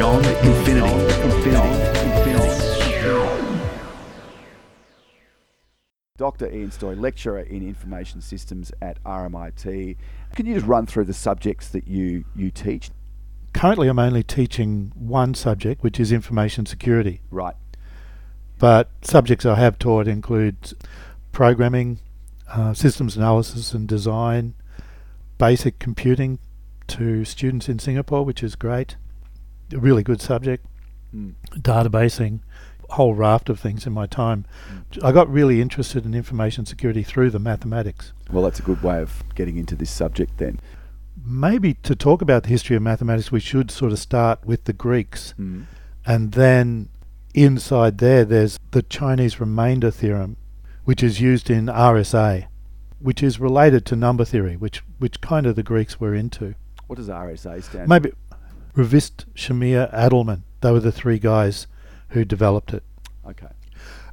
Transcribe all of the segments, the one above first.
Beyond Infinity. Dr. Ian Story, lecturer in information systems at RMIT. Can you just run through the subjects that you, you teach? Currently, I'm only teaching one subject, which is information security. Right. But subjects I have taught include programming, uh, systems analysis and design, basic computing to students in Singapore, which is great. A really good subject. Mm. Databasing, a whole raft of things in my time. Mm. I got really interested in information security through the mathematics. Well, that's a good way of getting into this subject then. Maybe to talk about the history of mathematics, we should sort of start with the Greeks. Mm. And then inside there, there's the Chinese remainder theorem, which is used in RSA, which is related to number theory, which, which kind of the Greeks were into. What does RSA stand Maybe Rivest, Shamir, Adleman, they were the three guys who developed it. Okay.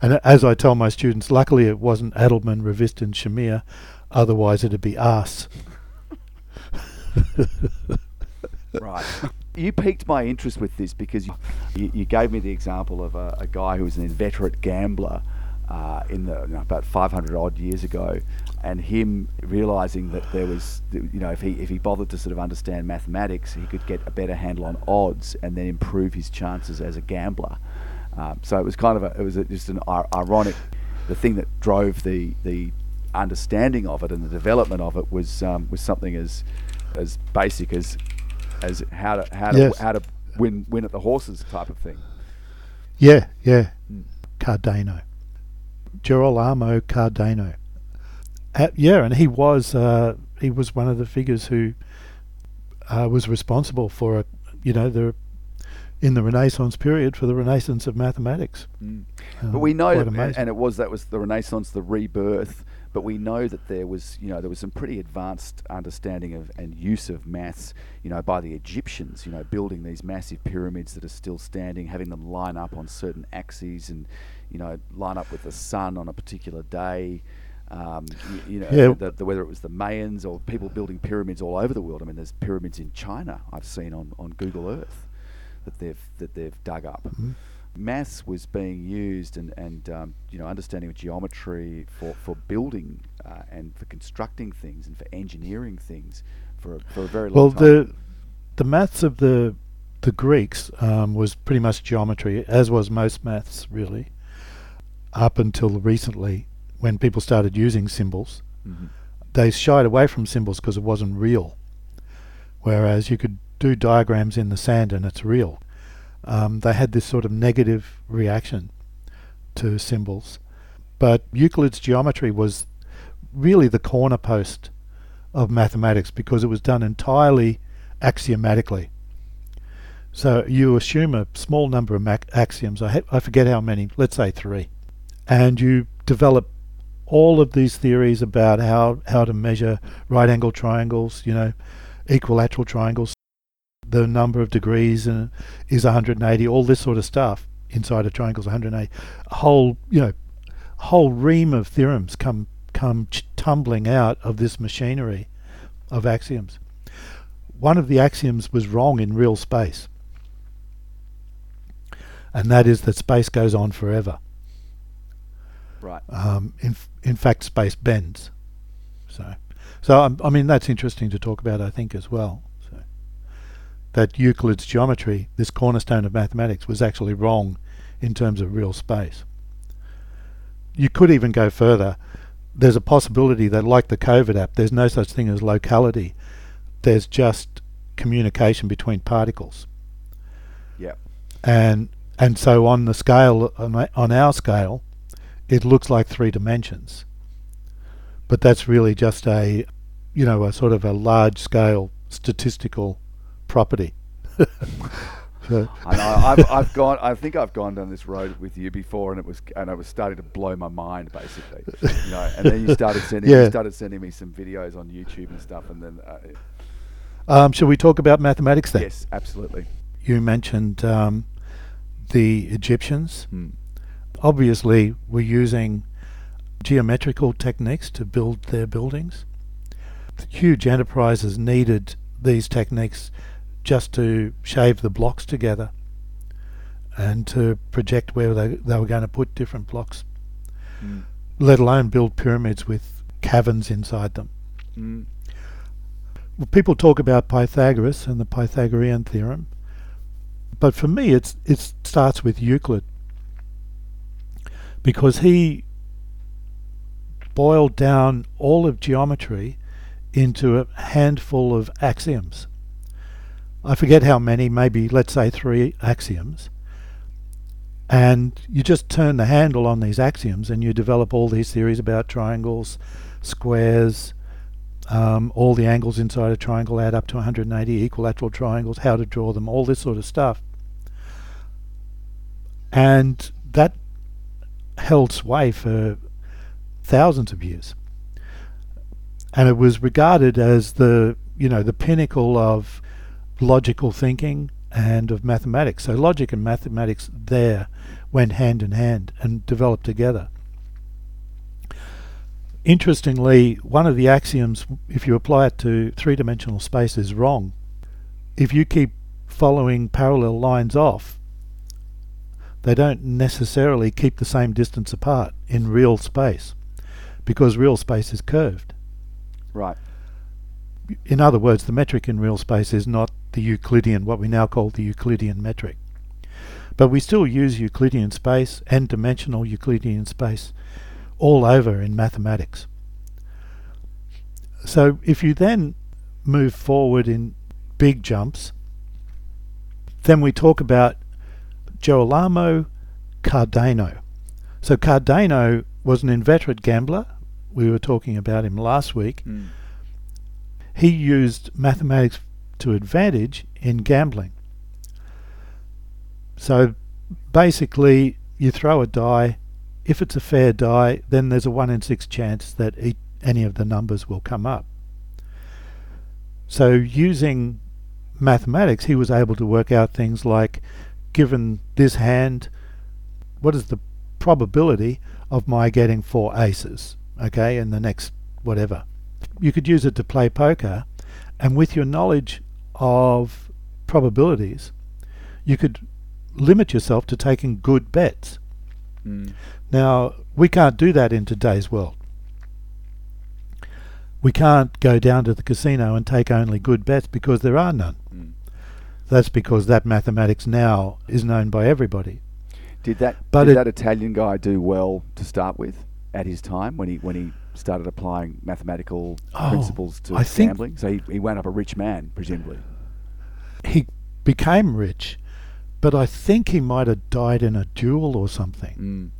And as I tell my students, luckily it wasn't Adleman, Rivest, and Shamir, otherwise it'd be us. Right. you piqued my interest with this because you, you, you gave me the example of a, a guy who was an inveterate gambler uh, in the you know, about 500 odd years ago, and him realizing that there was, you know, if he if he bothered to sort of understand mathematics, he could get a better handle on odds and then improve his chances as a gambler. Um, so it was kind of a, it was a, just an ir- ironic, the thing that drove the the understanding of it and the development of it was um, was something as as basic as as how to how to Yes. how to win win at the horses type of thing. Yeah, yeah. Mm. Cardano. Girolamo Cardano. Uh, yeah, and he was uh, he was one of the figures who uh, was responsible for, a, you know, the in the Renaissance period for the Renaissance of mathematics. Mm. Um, But we know, that, and it was that was the Renaissance, the rebirth. But we know that there was, you know, there was some pretty advanced understanding of and use of maths, you know, by the Egyptians. You know, building these massive pyramids that are still standing, having them line up on certain axes, and you know, line up with the sun on a particular day. Um, you, you know, Yeah. the, the, whether it was the Mayans or people building pyramids all over the world. I mean, there's pyramids in China I've seen on, on Google Earth that they've that they've dug up Mhm. maths was being used and, and um, you know understanding of geometry for, for building uh, and for constructing things and for engineering things for a, for a very Well, long time. the the maths of the the Greeks um, was pretty much geometry, as was most maths, really, up until recently when people started using symbols. Mhm. They shied away from symbols because it wasn't real, whereas you could do diagrams in the sand and it's real. Um, they had this sort of negative reaction to symbols, but Euclid's geometry was really the cornerpost of mathematics because it was done entirely axiomatically. So you assume a small number of mac- axioms, I, ha- I forget how many, let's say three, and you develop all of these theories about how, how to measure right angle triangles, you know, equilateral triangles, the number of degrees is 180, all this sort of stuff inside a triangle is 180. A whole, you know, whole ream of theorems come come tumbling out of this machinery of axioms. One of the axioms was wrong in real space, and that is that space goes on forever. Right. Um, in in fact, space bends. So, so um, I mean that's interesting to talk about. I think as well. So, that Euclid's geometry, this cornerstone of mathematics, was actually wrong in terms of real space. You could even go further. There's a possibility that, like the COVID app, there's no such thing as locality. There's just communication between particles. Yeah. And and so on the scale on on our scale, it looks like three dimensions. But that's really just a, you know, a sort of a large scale statistical property. so, I know. I've, I've gone. I think I've gone down this road with you before, and it was and it was starting to blow my mind, basically. You know, and then you started sending Yeah. you started sending me some videos on YouTube and stuff, and then uh, um, shall we talk about mathematics then? yes, absolutely. You mentioned um, the Egyptians. Hmm. Obviously, were using geometrical techniques to build their buildings. Huge enterprises needed these techniques just to shave the blocks together and to project where they, they were going to put different blocks, Mm. let alone build pyramids with caverns inside them. Mm. Well, people talk about Pythagoras and the Pythagorean theorem, but for me, it's it starts with Euclid because he boiled down all of geometry into a handful of axioms. I forget how many, maybe let's say three axioms. And you just turn the handle on these axioms and you develop all these theories about triangles, squares, um, all the angles inside a triangle add up to 180 equilateral triangles, how to draw them, all this sort of stuff. And that held sway for thousands of years. And it was regarded as the, you know, the pinnacle of logical thinking and of mathematics. So logic and mathematics there went hand in hand and developed together. Interestingly, one of the axioms, if you apply it to three dimensional space, is wrong. If you keep following parallel lines off, they don't necessarily keep the same distance apart in real space because real space is curved. Right. In other words, the metric in real space is not the Euclidean, what we now call the Euclidean metric. But we still use Euclidean space and dimensional Euclidean space all over in mathematics. So if you then move forward in big jumps, then we talk about Girolamo Cardano. So Cardano was an inveterate gambler. We were talking about him last week. Mm. He used mathematics to advantage in gambling. So basically, you throw a die. If it's a fair die, then there's a 1 in 6 chance that any of the numbers will come up. So using mathematics, he was able to work out things like given this hand, what is the probability of my getting four aces, okay, in the next whatever. You could use it to play poker, and with your knowledge of probabilities, you could limit yourself to taking good bets. Mm. Now, we can't do that in today's world. We can't go down to the casino and take only good bets because there are none. Mm. That's because that mathematics now is known by everybody. Did that But did it- that Italian guy do well to start with at his time when he when he started applying mathematical Oh, principles to I think- gambling? So he, he wound up a rich man, presumably. He became rich, but I think he might have died in a duel or something.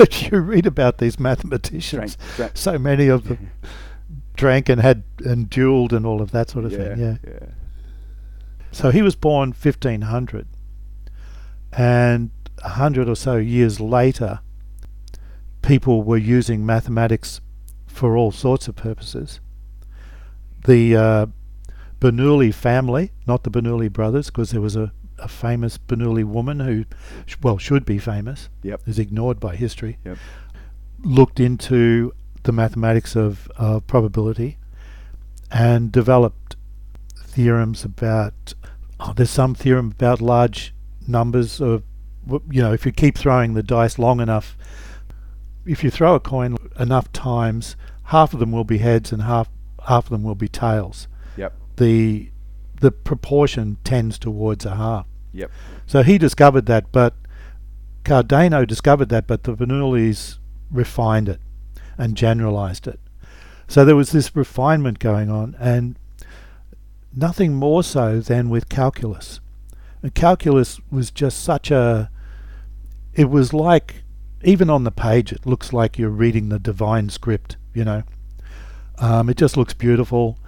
Mm. you read about these mathematicians. Drank- drank- so many of them drank and had and duelled and all of that sort of yeah, thing. Yeah. yeah. So he was born 1500, and a hundred or so years later, people were using mathematics for all sorts of purposes. The uh, Bernoulli family, not the Bernoulli brothers, because there was a, a famous Bernoulli woman who, sh- well, should be famous, Yep. is ignored by history, Yep. looked into the mathematics of uh, probability and developed theorems about. Oh, there's some theorem about large numbers of, you know, if you keep throwing the dice long enough, if you throw a coin enough times, half of them will be heads and half half of them will be tails. Yep. The the proportion tends towards a half. Yep. So he discovered that, but Cardano discovered that, but the Bernoullis refined it and generalized it. So there was this refinement going on, and nothing more so than with calculus. And calculus was just such a. It was like, even on the page, it looks like you're reading the divine script, you know. Um, it just looks beautiful,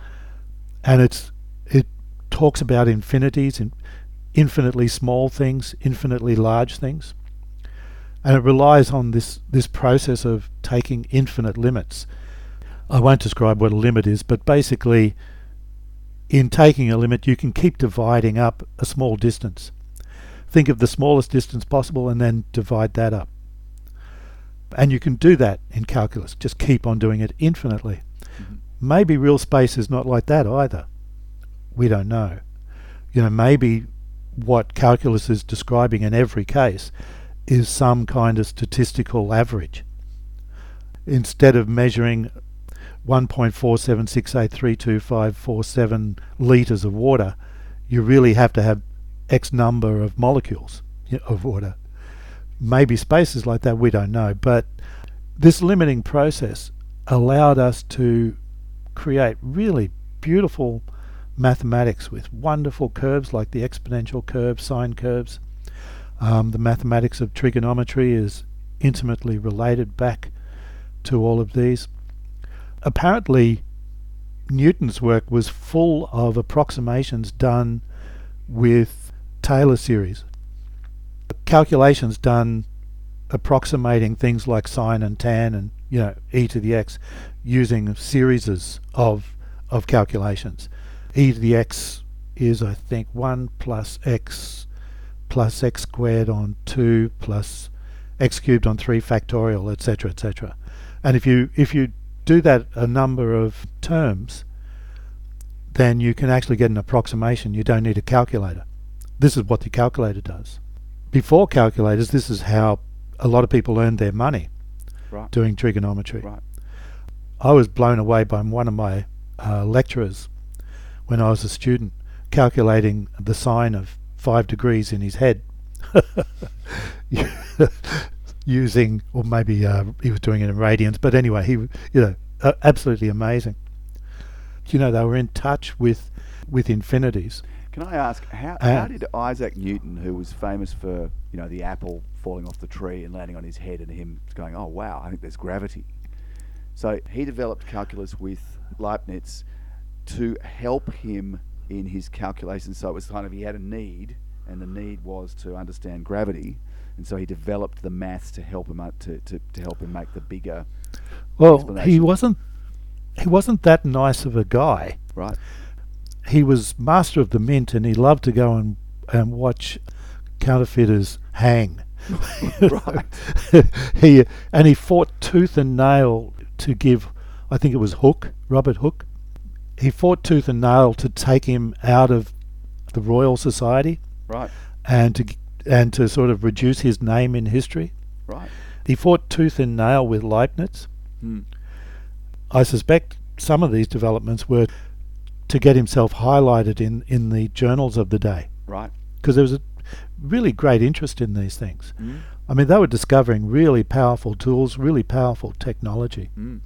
and it's it talks about infinities and infinitely small things, infinitely large things. And it relies on this, this process of taking infinite limits. I won't describe what a limit is, but basically, in taking a limit, you can keep dividing up a small distance. Think of the smallest distance possible and then divide that up. And you can do that in calculus, just keep on doing it infinitely. Mhm. Maybe real space is not like that either. We don't know. You know, maybe what calculus is describing in every case is some kind of statistical average. Instead of measuring 1.4768325547 litres of water, you really have to have X number of molecules of water. Maybe spaces like that, we don't know. But this limiting process allowed us to create really beautiful mathematics with wonderful curves like the exponential curve, sine curves. Um, the mathematics of trigonometry is intimately related back to all of these. Apparently, Newton's work was full of approximations done with Taylor series. Calculations done approximating things like sine and tan and you know e to the x using series of of calculations. e to the x is I think 1 plus x plus x squared on 2 plus x cubed on 3 factorial etc etc. And if you if you do that a number of terms then you can actually get an approximation. You don't need a calculator. This is what the calculator does. Before calculators, this is how a lot of people earned their money Right. doing trigonometry. Right. I was blown away by one of my uh, lecturers when I was a student calculating the sine of five degrees in his head using, or maybe uh, he was doing it in radians, but anyway, he, you know, uh, absolutely amazing. You know, they were in touch with with infinities. Can I ask how, Uh, how did Isaac Newton, who was famous for you know the apple falling off the tree and landing on his head, and him going, "Oh wow, I think there's gravity," so he developed calculus with Leibniz to help him in his calculations. So it was kind of he had a need, and the need was to understand gravity, and so he developed the maths to help him out to, to, to help him make the bigger Well, he wasn't he wasn't that nice of a guy. right. he was master of the mint and he loved to go and, and watch counterfeiters hang. Right. he and he fought tooth and nail to give I think it was Hooke, Robert Hooke. He fought tooth and nail to take him out of the Royal Society Right. and to and to sort of reduce his name in history. Right. He fought tooth and nail with Leibniz. Hmm. I suspect some of these developments were to get himself highlighted in, in the journals of the day Right. because there was a really great interest in these things. Mm. I mean, they were discovering really powerful tools, really powerful technology, Mm.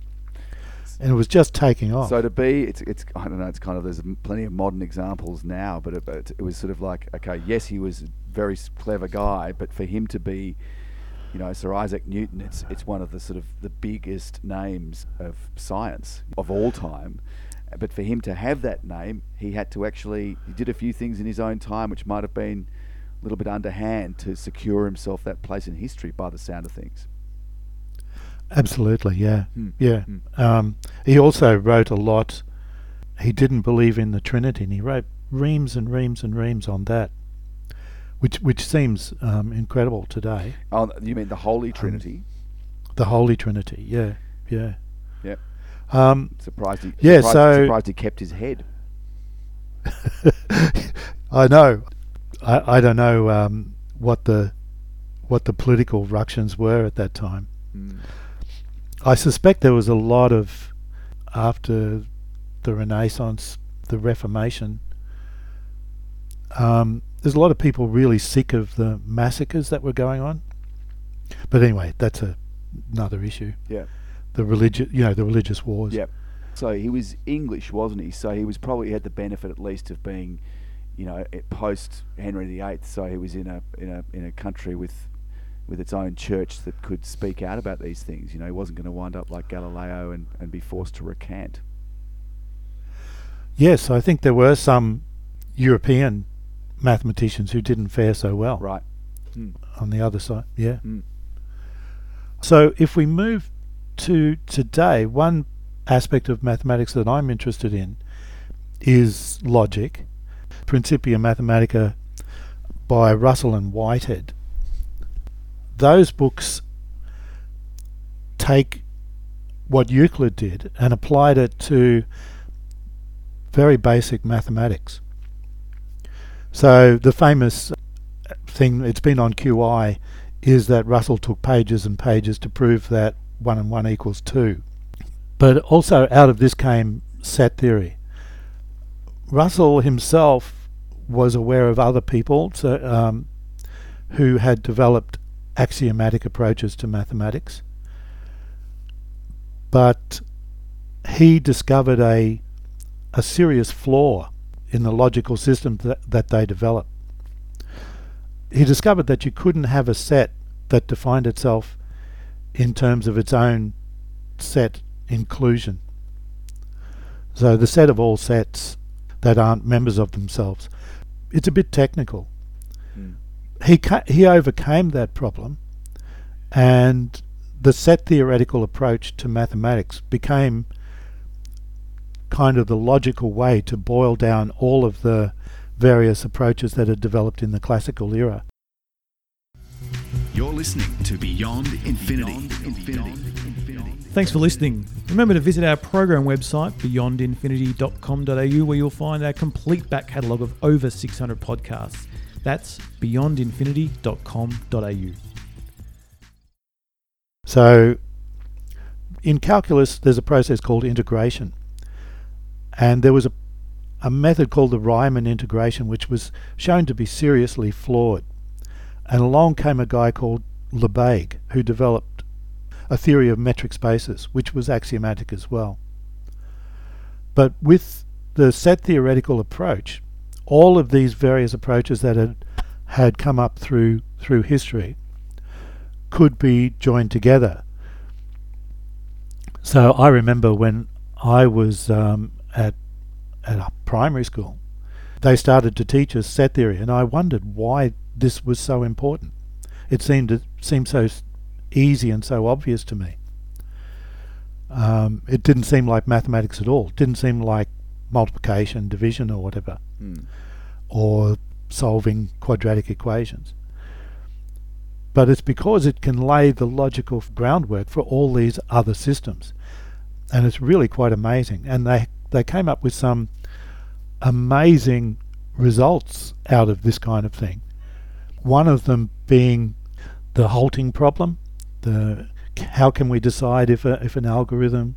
and it was just taking off. So to be, it's it's I don't know. It's kind of there's plenty of modern examples now, but it, it was sort of like okay, yes, he was very clever guy, but for him to be, you know, Sir Isaac Newton, it's it's one of the sort of the biggest names of science of all time. But for him to have that name, he had to actually he did a few things in his own time, which might have been a little bit underhand to secure himself that place in history by the sound of things. Absolutely, yeah, Hmm. yeah. Hmm. Um, he also wrote a lot. He didn't believe in the Trinity, and he wrote reams and reams and reams on that, which which seems um, incredible today. Oh, you mean the Um, Holy Trinity? The Holy Trinity, yeah, yeah. Yep. Um, Surprised he, Yeah, surprised, so- surprised he kept his head. I know. I, I don't know um, what the what the political ructions were at that time. Mm. I suspect there was a lot of after the Renaissance, the Reformation. Um, there's a lot of people really sick of the massacres that were going on. But anyway, that's a, another issue. Yeah. The religious, you know, the religious wars. Yeah. So he was English, wasn't he? So he was probably had the benefit at least of being, you know, post Henry VIII. So he was in a in a in a country with with its own church that could speak out about these things. You know, he wasn't going to wind up like Galileo and, and be forced to recant. Yes, I think there were some European mathematicians who didn't fare so well. Right. Mm. on the other side. Yeah. Mm. So if we move to today, one aspect of mathematics that I'm interested in is logic. Principia Mathematica by Russell and Whitehead. Those books take what Euclid did and applied it to very basic mathematics. So the famous thing, it's been on QI, is that Russell took pages and pages to prove that 1 and 1 equals 2. But also out of this came set theory. Russell himself was aware of other people so, um, who had developed axiomatic approaches to mathematics, but he discovered a a serious flaw in the logical system that, that they develop. He discovered that you couldn't have a set that defined itself in terms of its own set inclusion. So the set of all sets that aren't members of themselves. It's a bit technical. Mm. He ca- he overcame that problem, and the set theoretical approach to mathematics became kind of the logical way to boil down all of the various approaches that had developed in the classical era. You're listening to Beyond Infinity. Beyond Infinity. Thanks for listening. Remember to visit our program website, beyondinfinity.com.au, where you'll find our complete back catalogue of over 600 podcasts. That's beyondinfinity.com.au. So, in calculus, there's a process called integration. And there was a, a method called the Riemann integration, which was shown to be seriously flawed. And along came a guy called Lebesgue, who developed a theory of metric spaces, which was axiomatic as well. But with the set theoretical approach, all of these various approaches that had, had come up through through history could be joined together. So I remember when I was um, at at a primary school, they started to teach us set theory, and I wondered why this was so important. It seemed to seem so easy and so obvious to me. Um, it didn't seem like mathematics at all. It didn't seem like multiplication, division, or whatever, mm. or solving quadratic equations. But it's because it can lay the logical groundwork for all these other systems. And it's really quite amazing. And they, they came up with some amazing results out of this kind of thing. One of them being the halting problem the how can we decide if a, if an algorithm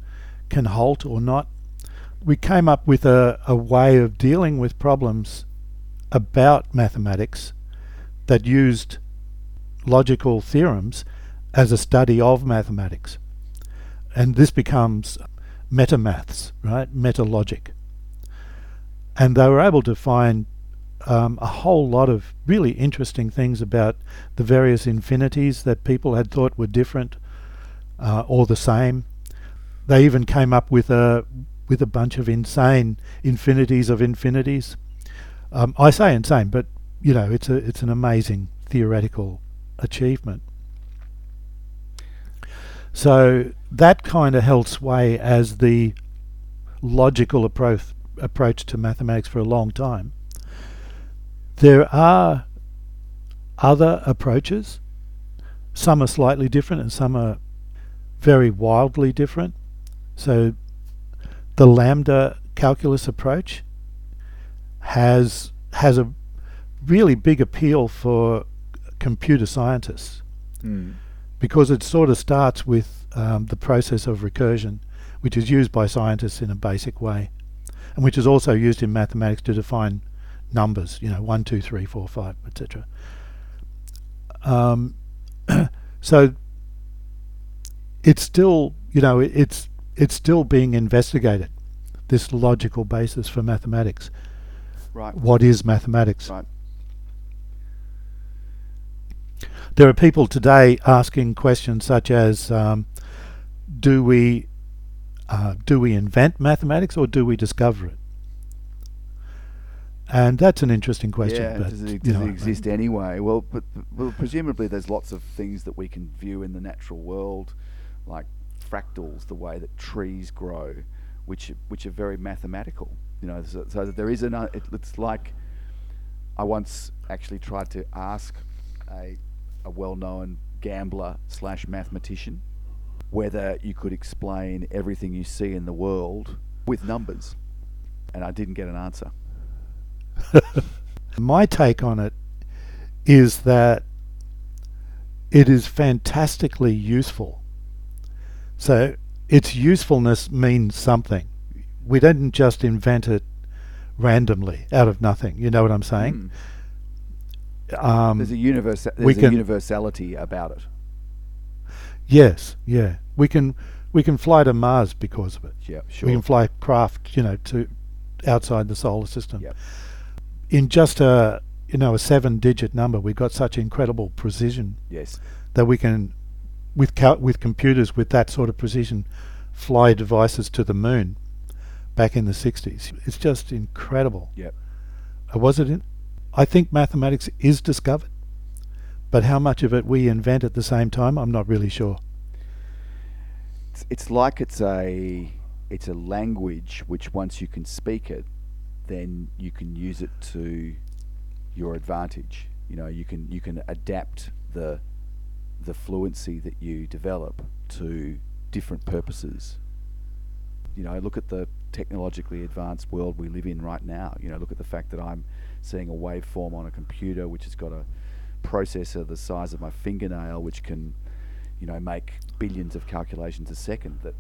can halt or not. We came up with a, a way of dealing with problems about mathematics that used logical theorems as a study of mathematics. And this becomes metamaths, right? Metalogic. And they were able to find um, a whole lot of really interesting things about the various infinities that people had thought were different uh, or the same. They even came up with a with a bunch of insane infinities of infinities. Um, I say insane, but you know it's a it's an amazing theoretical achievement. So that kind of held sway as the logical approach approach to mathematics for a long time. There are other approaches. Some are slightly different and some are very wildly different. So the lambda calculus approach has has a really big appeal for computer scientists mm. Because it sort of starts with um, the process of recursion, which is used by scientists in a basic way, and which is also used in mathematics to define numbers, you know, one, two, three, four, five, etc. Um, so it's still, you know, it's it's still being investigated. This logical basis for mathematics. Right. What is mathematics? Right. There are people today asking questions such as, um, do we uh, do we invent mathematics or do we discover it? And that's an interesting question. Yeah, but, does it, does it exist anyway? Well, but well, presumably there's lots of things that we can view in the natural world, like fractals, the way that trees grow, which which are very mathematical. You know, so, so there is an. Uh, it, it's like I once actually tried to ask a a well-known gambler slash mathematician whether you could explain everything you see in the world with numbers, and I didn't get an answer. My take on it is that it is fantastically useful. So its usefulness means something. We didn't just invent it randomly out of nothing. You know what I'm saying? Mm. Um, There's a universe. There's we a universality about it. yes, yeah. We can we can fly to Mars because of it. Yeah, sure. We can fly craft, you know, to outside the solar system. Yep. In just a you know a seven-digit number, we've got such incredible precision yes. that we can, with with computers with that sort of precision, fly devices to the moon. Back in the '60s, it's just incredible. Yep. Uh, was it? In, I think mathematics is discovered, but how much of it we invent at the same time, I'm not really sure. It's, it's like it's a it's a language which once you can speak it, then you can use it to your advantage. You know, you can you can adapt the the fluency that you develop to different purposes. You know, look at the technologically advanced world we live in right now. You know, look at the fact that I'm seeing a waveform on a computer which has got a processor the size of my fingernail which can you know, make billions of calculations a second. That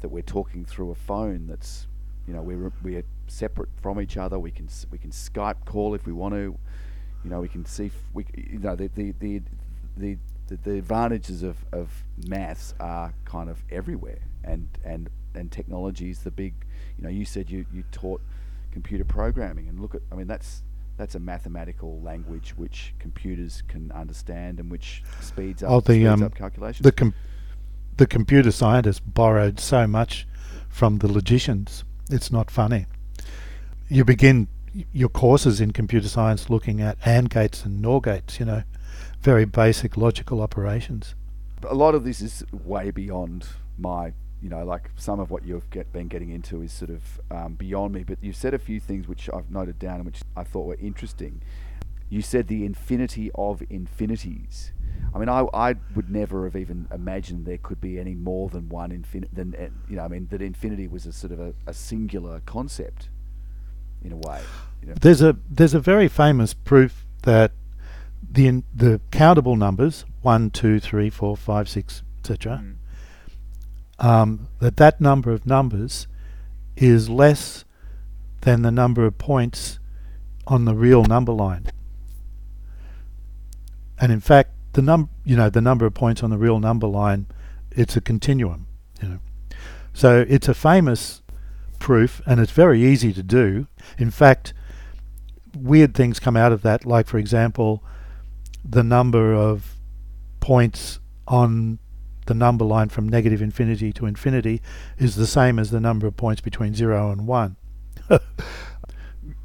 that we're talking through a phone. That's you know, we're we're separate from each other. We can we can Skype call if we want to. You know, we can see we you know the the the the, the, the advantages of, of maths are kind of everywhere, and and and technology is the big. You know, you said you you taught computer programming, and look at I mean that's that's a mathematical language which computers can understand and which speeds up, Oh, the, speeds um, up calculations. The com- the computer scientists borrowed so much from the logicians. It's not funny. You begin your courses in computer science looking at AND gates and NOR gates. You know, very basic logical operations. a lot of this is way beyond my you know like some of what you've get, been getting into is sort of um, beyond me but you've said a few things which i've noted down and which i thought were interesting you said the infinity of infinities i mean i, I would never have even imagined there could be any more than one infinity than uh, you know i mean that infinity was a sort of a, a singular concept in a way you know There's a there's a very famous proof that the in, the countable numbers one, two, three, four, five, six, etc. Mm. Um, that that number of numbers is less than the number of points on the real number line. And in fact, the num you know the number of points on the real number line, it's a continuum. You know, so it's a famous proof, and it's very easy to do. In fact, weird things come out of that, like for example, the number of points on the number line from negative infinity to infinity is the same as the number of points between 0 and 1.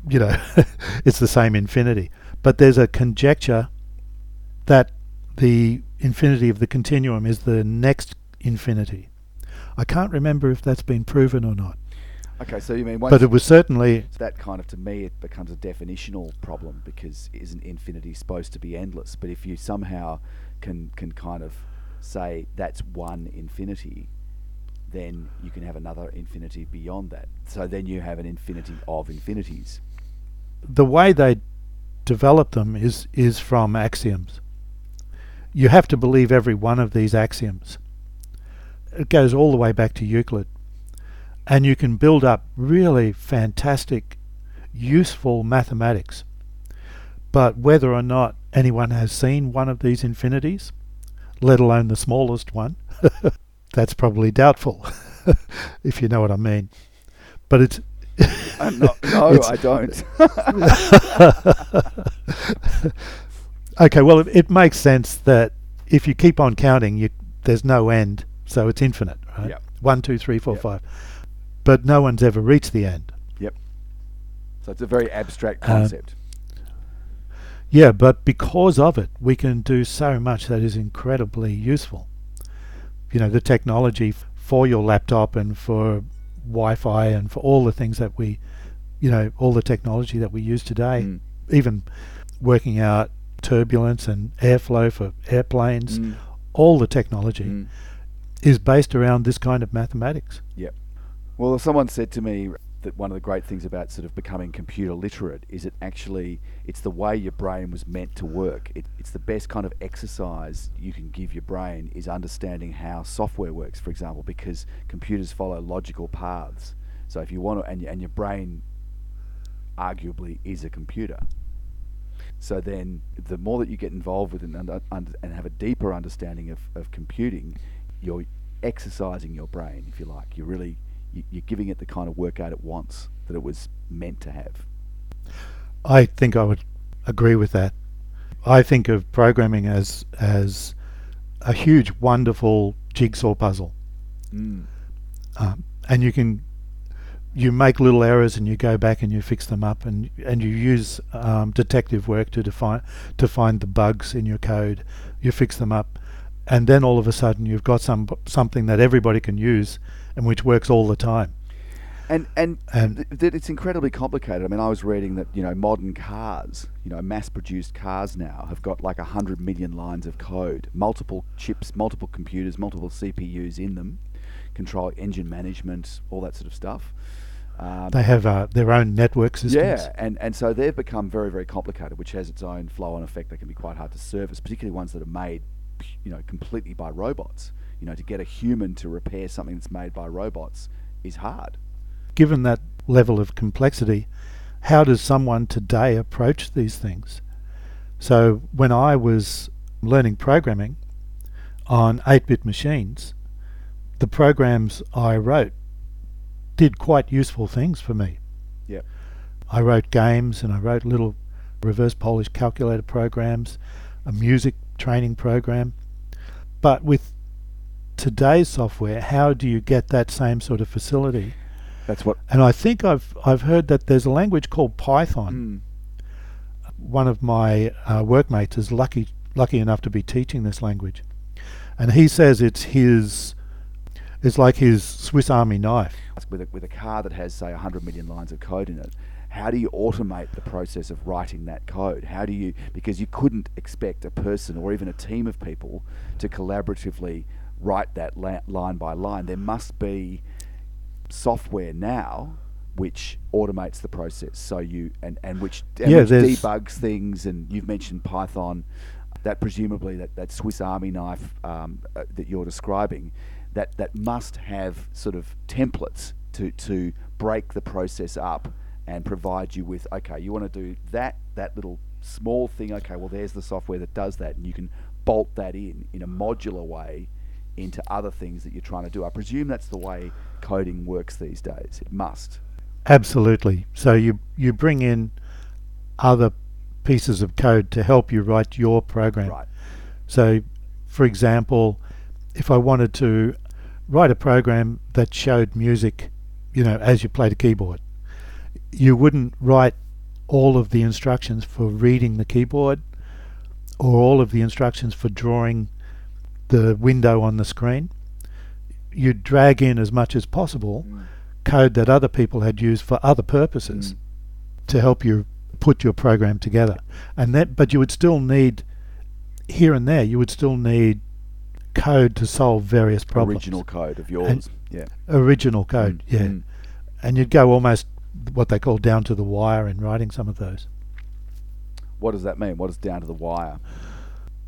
you know, it's the same infinity. But there's a conjecture that the infinity of the continuum is the next infinity. I can't remember if that's been proven or not, okay so you mean once but it was certainly that kind of to me it becomes a definitional problem because isn't infinity supposed to be endless but if you somehow can can kind of say that's one infinity then you can have another infinity beyond that so then you have an infinity of infinities the way they develop them is is from axioms. You have to believe every one of these axioms. It goes all the way back to Euclid. And you can build up really fantastic, useful mathematics. But whether or not anyone has seen one of these infinities, let alone the smallest one, that's probably doubtful, if you know what I mean. But it's I'm not, no It's- i don't okay, well, it, it makes sense that if you keep on counting, you, there's no end, so it's infinite, right? Yep. One, two, three, four, Yep. five. But no one's ever reached the end. yep so it's a very abstract Uh, concept Yeah, but because of it, we can do so much that is incredibly useful. You know, the technology for your laptop and for Wi-Fi and for all the things that we, you know, all the technology that we use today, Mm. even working out turbulence and airflow for airplanes, Mm. all the technology Mm. is based around this kind of mathematics. Yeah. Well, someone said to me that one of the great things about sort of becoming computer literate is it actually it's the way your brain was meant to work. It, it's the best kind of exercise you can give your brain is understanding how software works, for example, because computers follow logical paths. So if you want to, and, and your brain arguably is a computer. So then, the more that you get involved with it and, and, and have a deeper understanding of, of computing, you're exercising your brain, if you like. You're really you're giving it the kind of workout it wants that it was meant to have. I think I would agree with that. I think of programming as as a huge, wonderful jigsaw puzzle, Mm. um, and you can you make little errors and you go back and you fix them up and and you use um, detective work to define to find the bugs in your code. You fix them up, and then all of a sudden you've got some something that everybody can use and which works all the time. And and, And- th- it's incredibly complicated. I mean, I was reading that you know modern cars, you know, mass-produced cars now have got like hundred million lines of code, multiple chips, multiple computers, multiple CPUs in them, control engine management, all that sort of stuff. Um, They have uh, their own network systems. Yeah, and, and so they've become very, very complicated, which has its own flow on effect that can be quite hard to service, particularly ones that are made, you know, completely by robots. You know, to get a human to repair something that's made by robots is hard. given that level of complexity, how does someone today approach these things? So when I was learning programming on 8-bit machines, the programs I wrote did quite useful things for me. Yep. I wrote games and I wrote little reverse Polish calculator programs, a music training program. But with today's software, how do you get that same sort of facility? That's what. And I think I've I've heard that there's a language called Python. Mm, One of my uh, workmates is lucky lucky enough to be teaching this language, and he says it's his it's like his Swiss Army knife. with a, with a car that has say 100 million lines of code in it how do you automate the process of writing that code? How do you because you couldn't expect a person or even a team of people to collaboratively write that la- line by line. There must be software now which automates the process. So you and, and which, and Yeah, which debugs things and you've mentioned python that presumably that, that swiss army knife um, uh, that you're describing that, that must have sort of templates to, to break the process up and provide you with okay you want to do that that little small thing okay well there's the software that does that and you can bolt that in in a modular way into other things that you're trying to do i presume that's the way coding works these days it must Absolutely. So you you bring in other pieces of code to help you write your program. right So, for example, if I wanted to write a program that showed music, you know, as you played a keyboard, you wouldn't write all of the instructions for reading the keyboard or all of the instructions for drawing the window on the screen. You'd drag in as much as possible Mm. code that other people had used for other purposes Mm. to help you put your program together. And that but you would still need here and there you would still need code to solve various problems. original code of yours yeah Original code, Mm, yeah. mm. And you'd go almost what they call down to the wire in writing some of those. what does that mean what is down to the wire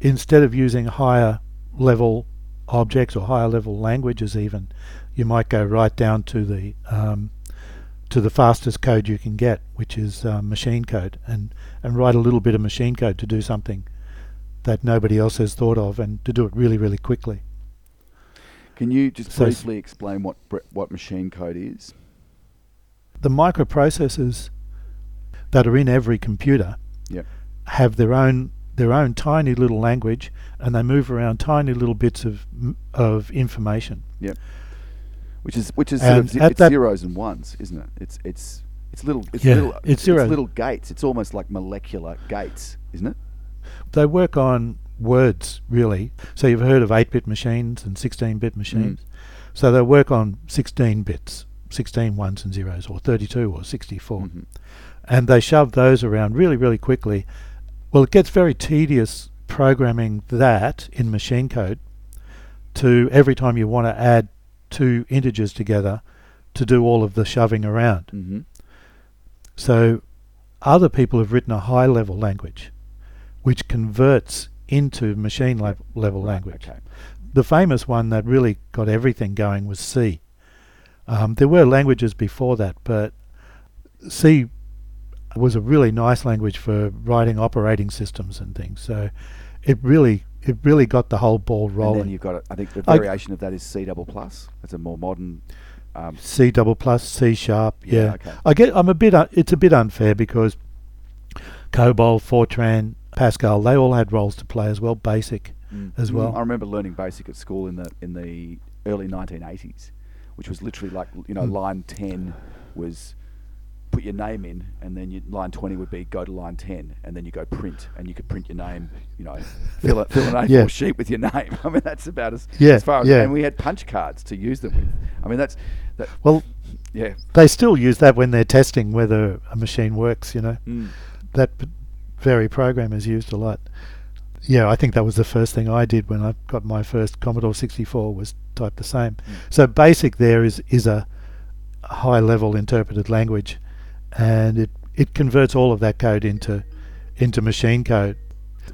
Instead of using higher level objects or higher level languages even, you might go right down to the um, to the fastest code you can get, which is uh, machine code, and, and write a little bit of machine code to do something that nobody else has thought of, and to do it really, really quickly. can you just So briefly explain what what machine code is The microprocessors that are in every computer Yep. have their own their own tiny little language, and they move around tiny little bits of of information. Yep. which is which is sort of it's zeros and ones, isn't it? It's it's it's little it's Yeah, little it's zeros. little gates. It's almost like molecular gates, isn't it? They work on words really. So you've heard of 8-bit machines and 16-bit machines. Mm. So they work on 16 bits, 16 ones and zeros, or 32 or 64. Mhm. and they shove those around really, really quickly. Well, it gets very tedious programming that in machine code to every time you want to add two integers together, to do all of the shoving around. Mm-hmm. So other people have written a high level language which converts into machine lev- level language. Okay. The famous one that really got everything going was C. Um, there were languages before that, but C was a really nice language for writing operating systems and things. So it really it really got the whole ball And rolling. then you've got, I think, the I- variation of that is C double plus. That's a more modern. Um, C double plus, C sharp. Yeah, Yeah, okay. I get. I'm a bit. Uh, it's a bit unfair because COBOL, Fortran, Pascal, they all had roles to play as well. Basic as Mm, well. I remember learning basic at school in the in the early 1980s, which was literally like you know Mm. line 10 was put your name in, and then you, line 20 would be go to line 10, and then you go print, and you could print your name, you know, fill, a, fill an A4 Yeah. sheet with your name. I mean that's about as, Yeah, as far as. yeah. And we had punch cards to use them with. I mean that's that. Well, Yeah. they still use that when they're testing whether a machine works. You know, Mm. that very program is used a lot. Yeah, I think that was the first thing I did when I got my first Commodore 64 was type the same. Mm. So basic there is is a high level interpreted language, and it it converts all of that code into into machine code.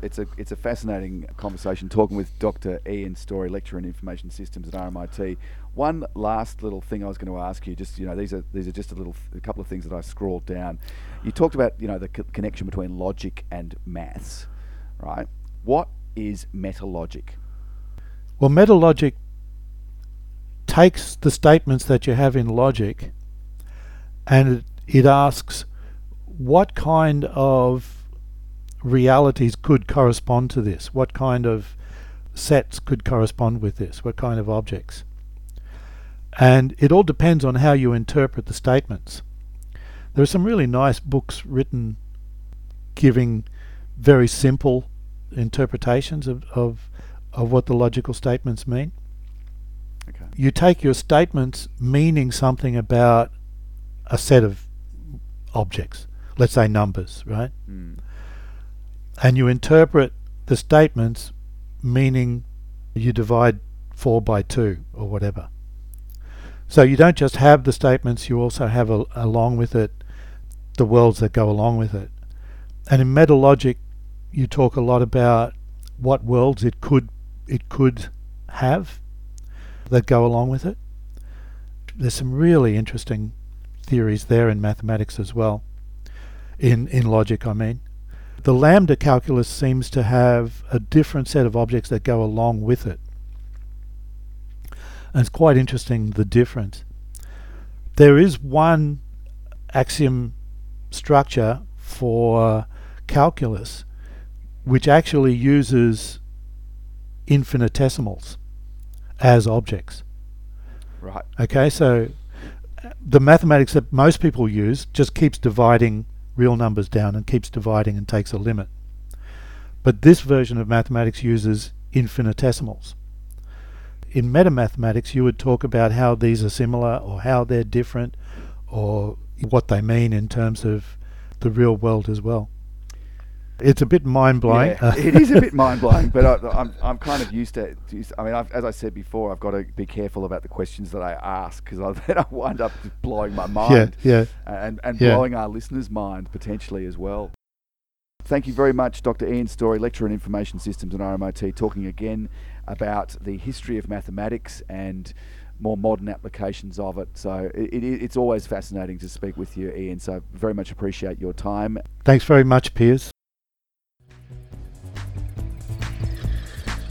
It's a it's a fascinating conversation talking with Dr. Ian Story, lecturer in information systems at RMIT. One last little thing I was going to ask you, just you know, these are these are just a little a couple of things that I scrawled down. You talked about you know the co- connection between logic and maths, right? What is metalogic? Well, metalogic takes the statements that you have in logic and it, it asks what kind of realities could correspond to this? What kind of sets could correspond with this? What kind of objects? And it all depends on how you interpret the statements. There are some really nice books written giving very simple interpretations of, of, of what the logical statements mean. Okay. You take your statements meaning something about a set of objects, let's say numbers, right? Mm. And you interpret the statements meaning you divide 4 by 2 or whatever. So you don't just have the statements, you also have a, along with it the worlds that go along with it. And in metalogic, you talk a lot about what worlds it could it could have that go along with it. There's some really interesting theories there in mathematics as well. In in logic, I mean. The lambda calculus seems to have a different set of objects that go along with it. And it's quite interesting the difference. There is one axiom structure for calculus which actually uses infinitesimals as objects. Right. Okay, so uh, the mathematics that most people use just keeps dividing real numbers down and keeps dividing and takes a limit. But this version of mathematics uses infinitesimals. In metamathematics, you would talk about how these are similar or how they're different or what they mean in terms of the real world as well. It's a bit mind blowing. Yeah, it is a bit mind blowing, but I, I'm, I'm kind of used to. used- I mean, I've, as I said before, I've got to be careful about the questions that I ask because I then I wind up blowing my mind yeah, and, and Yeah. blowing our listeners' mind potentially as well. Thank you very much, Dr. Ian Story, lecturer in information systems at RMIT, talking again about the history of mathematics and more modern applications of it. So it, it, it's always fascinating to speak with you, Ian. So very much appreciate your time. Thanks very much, Piers.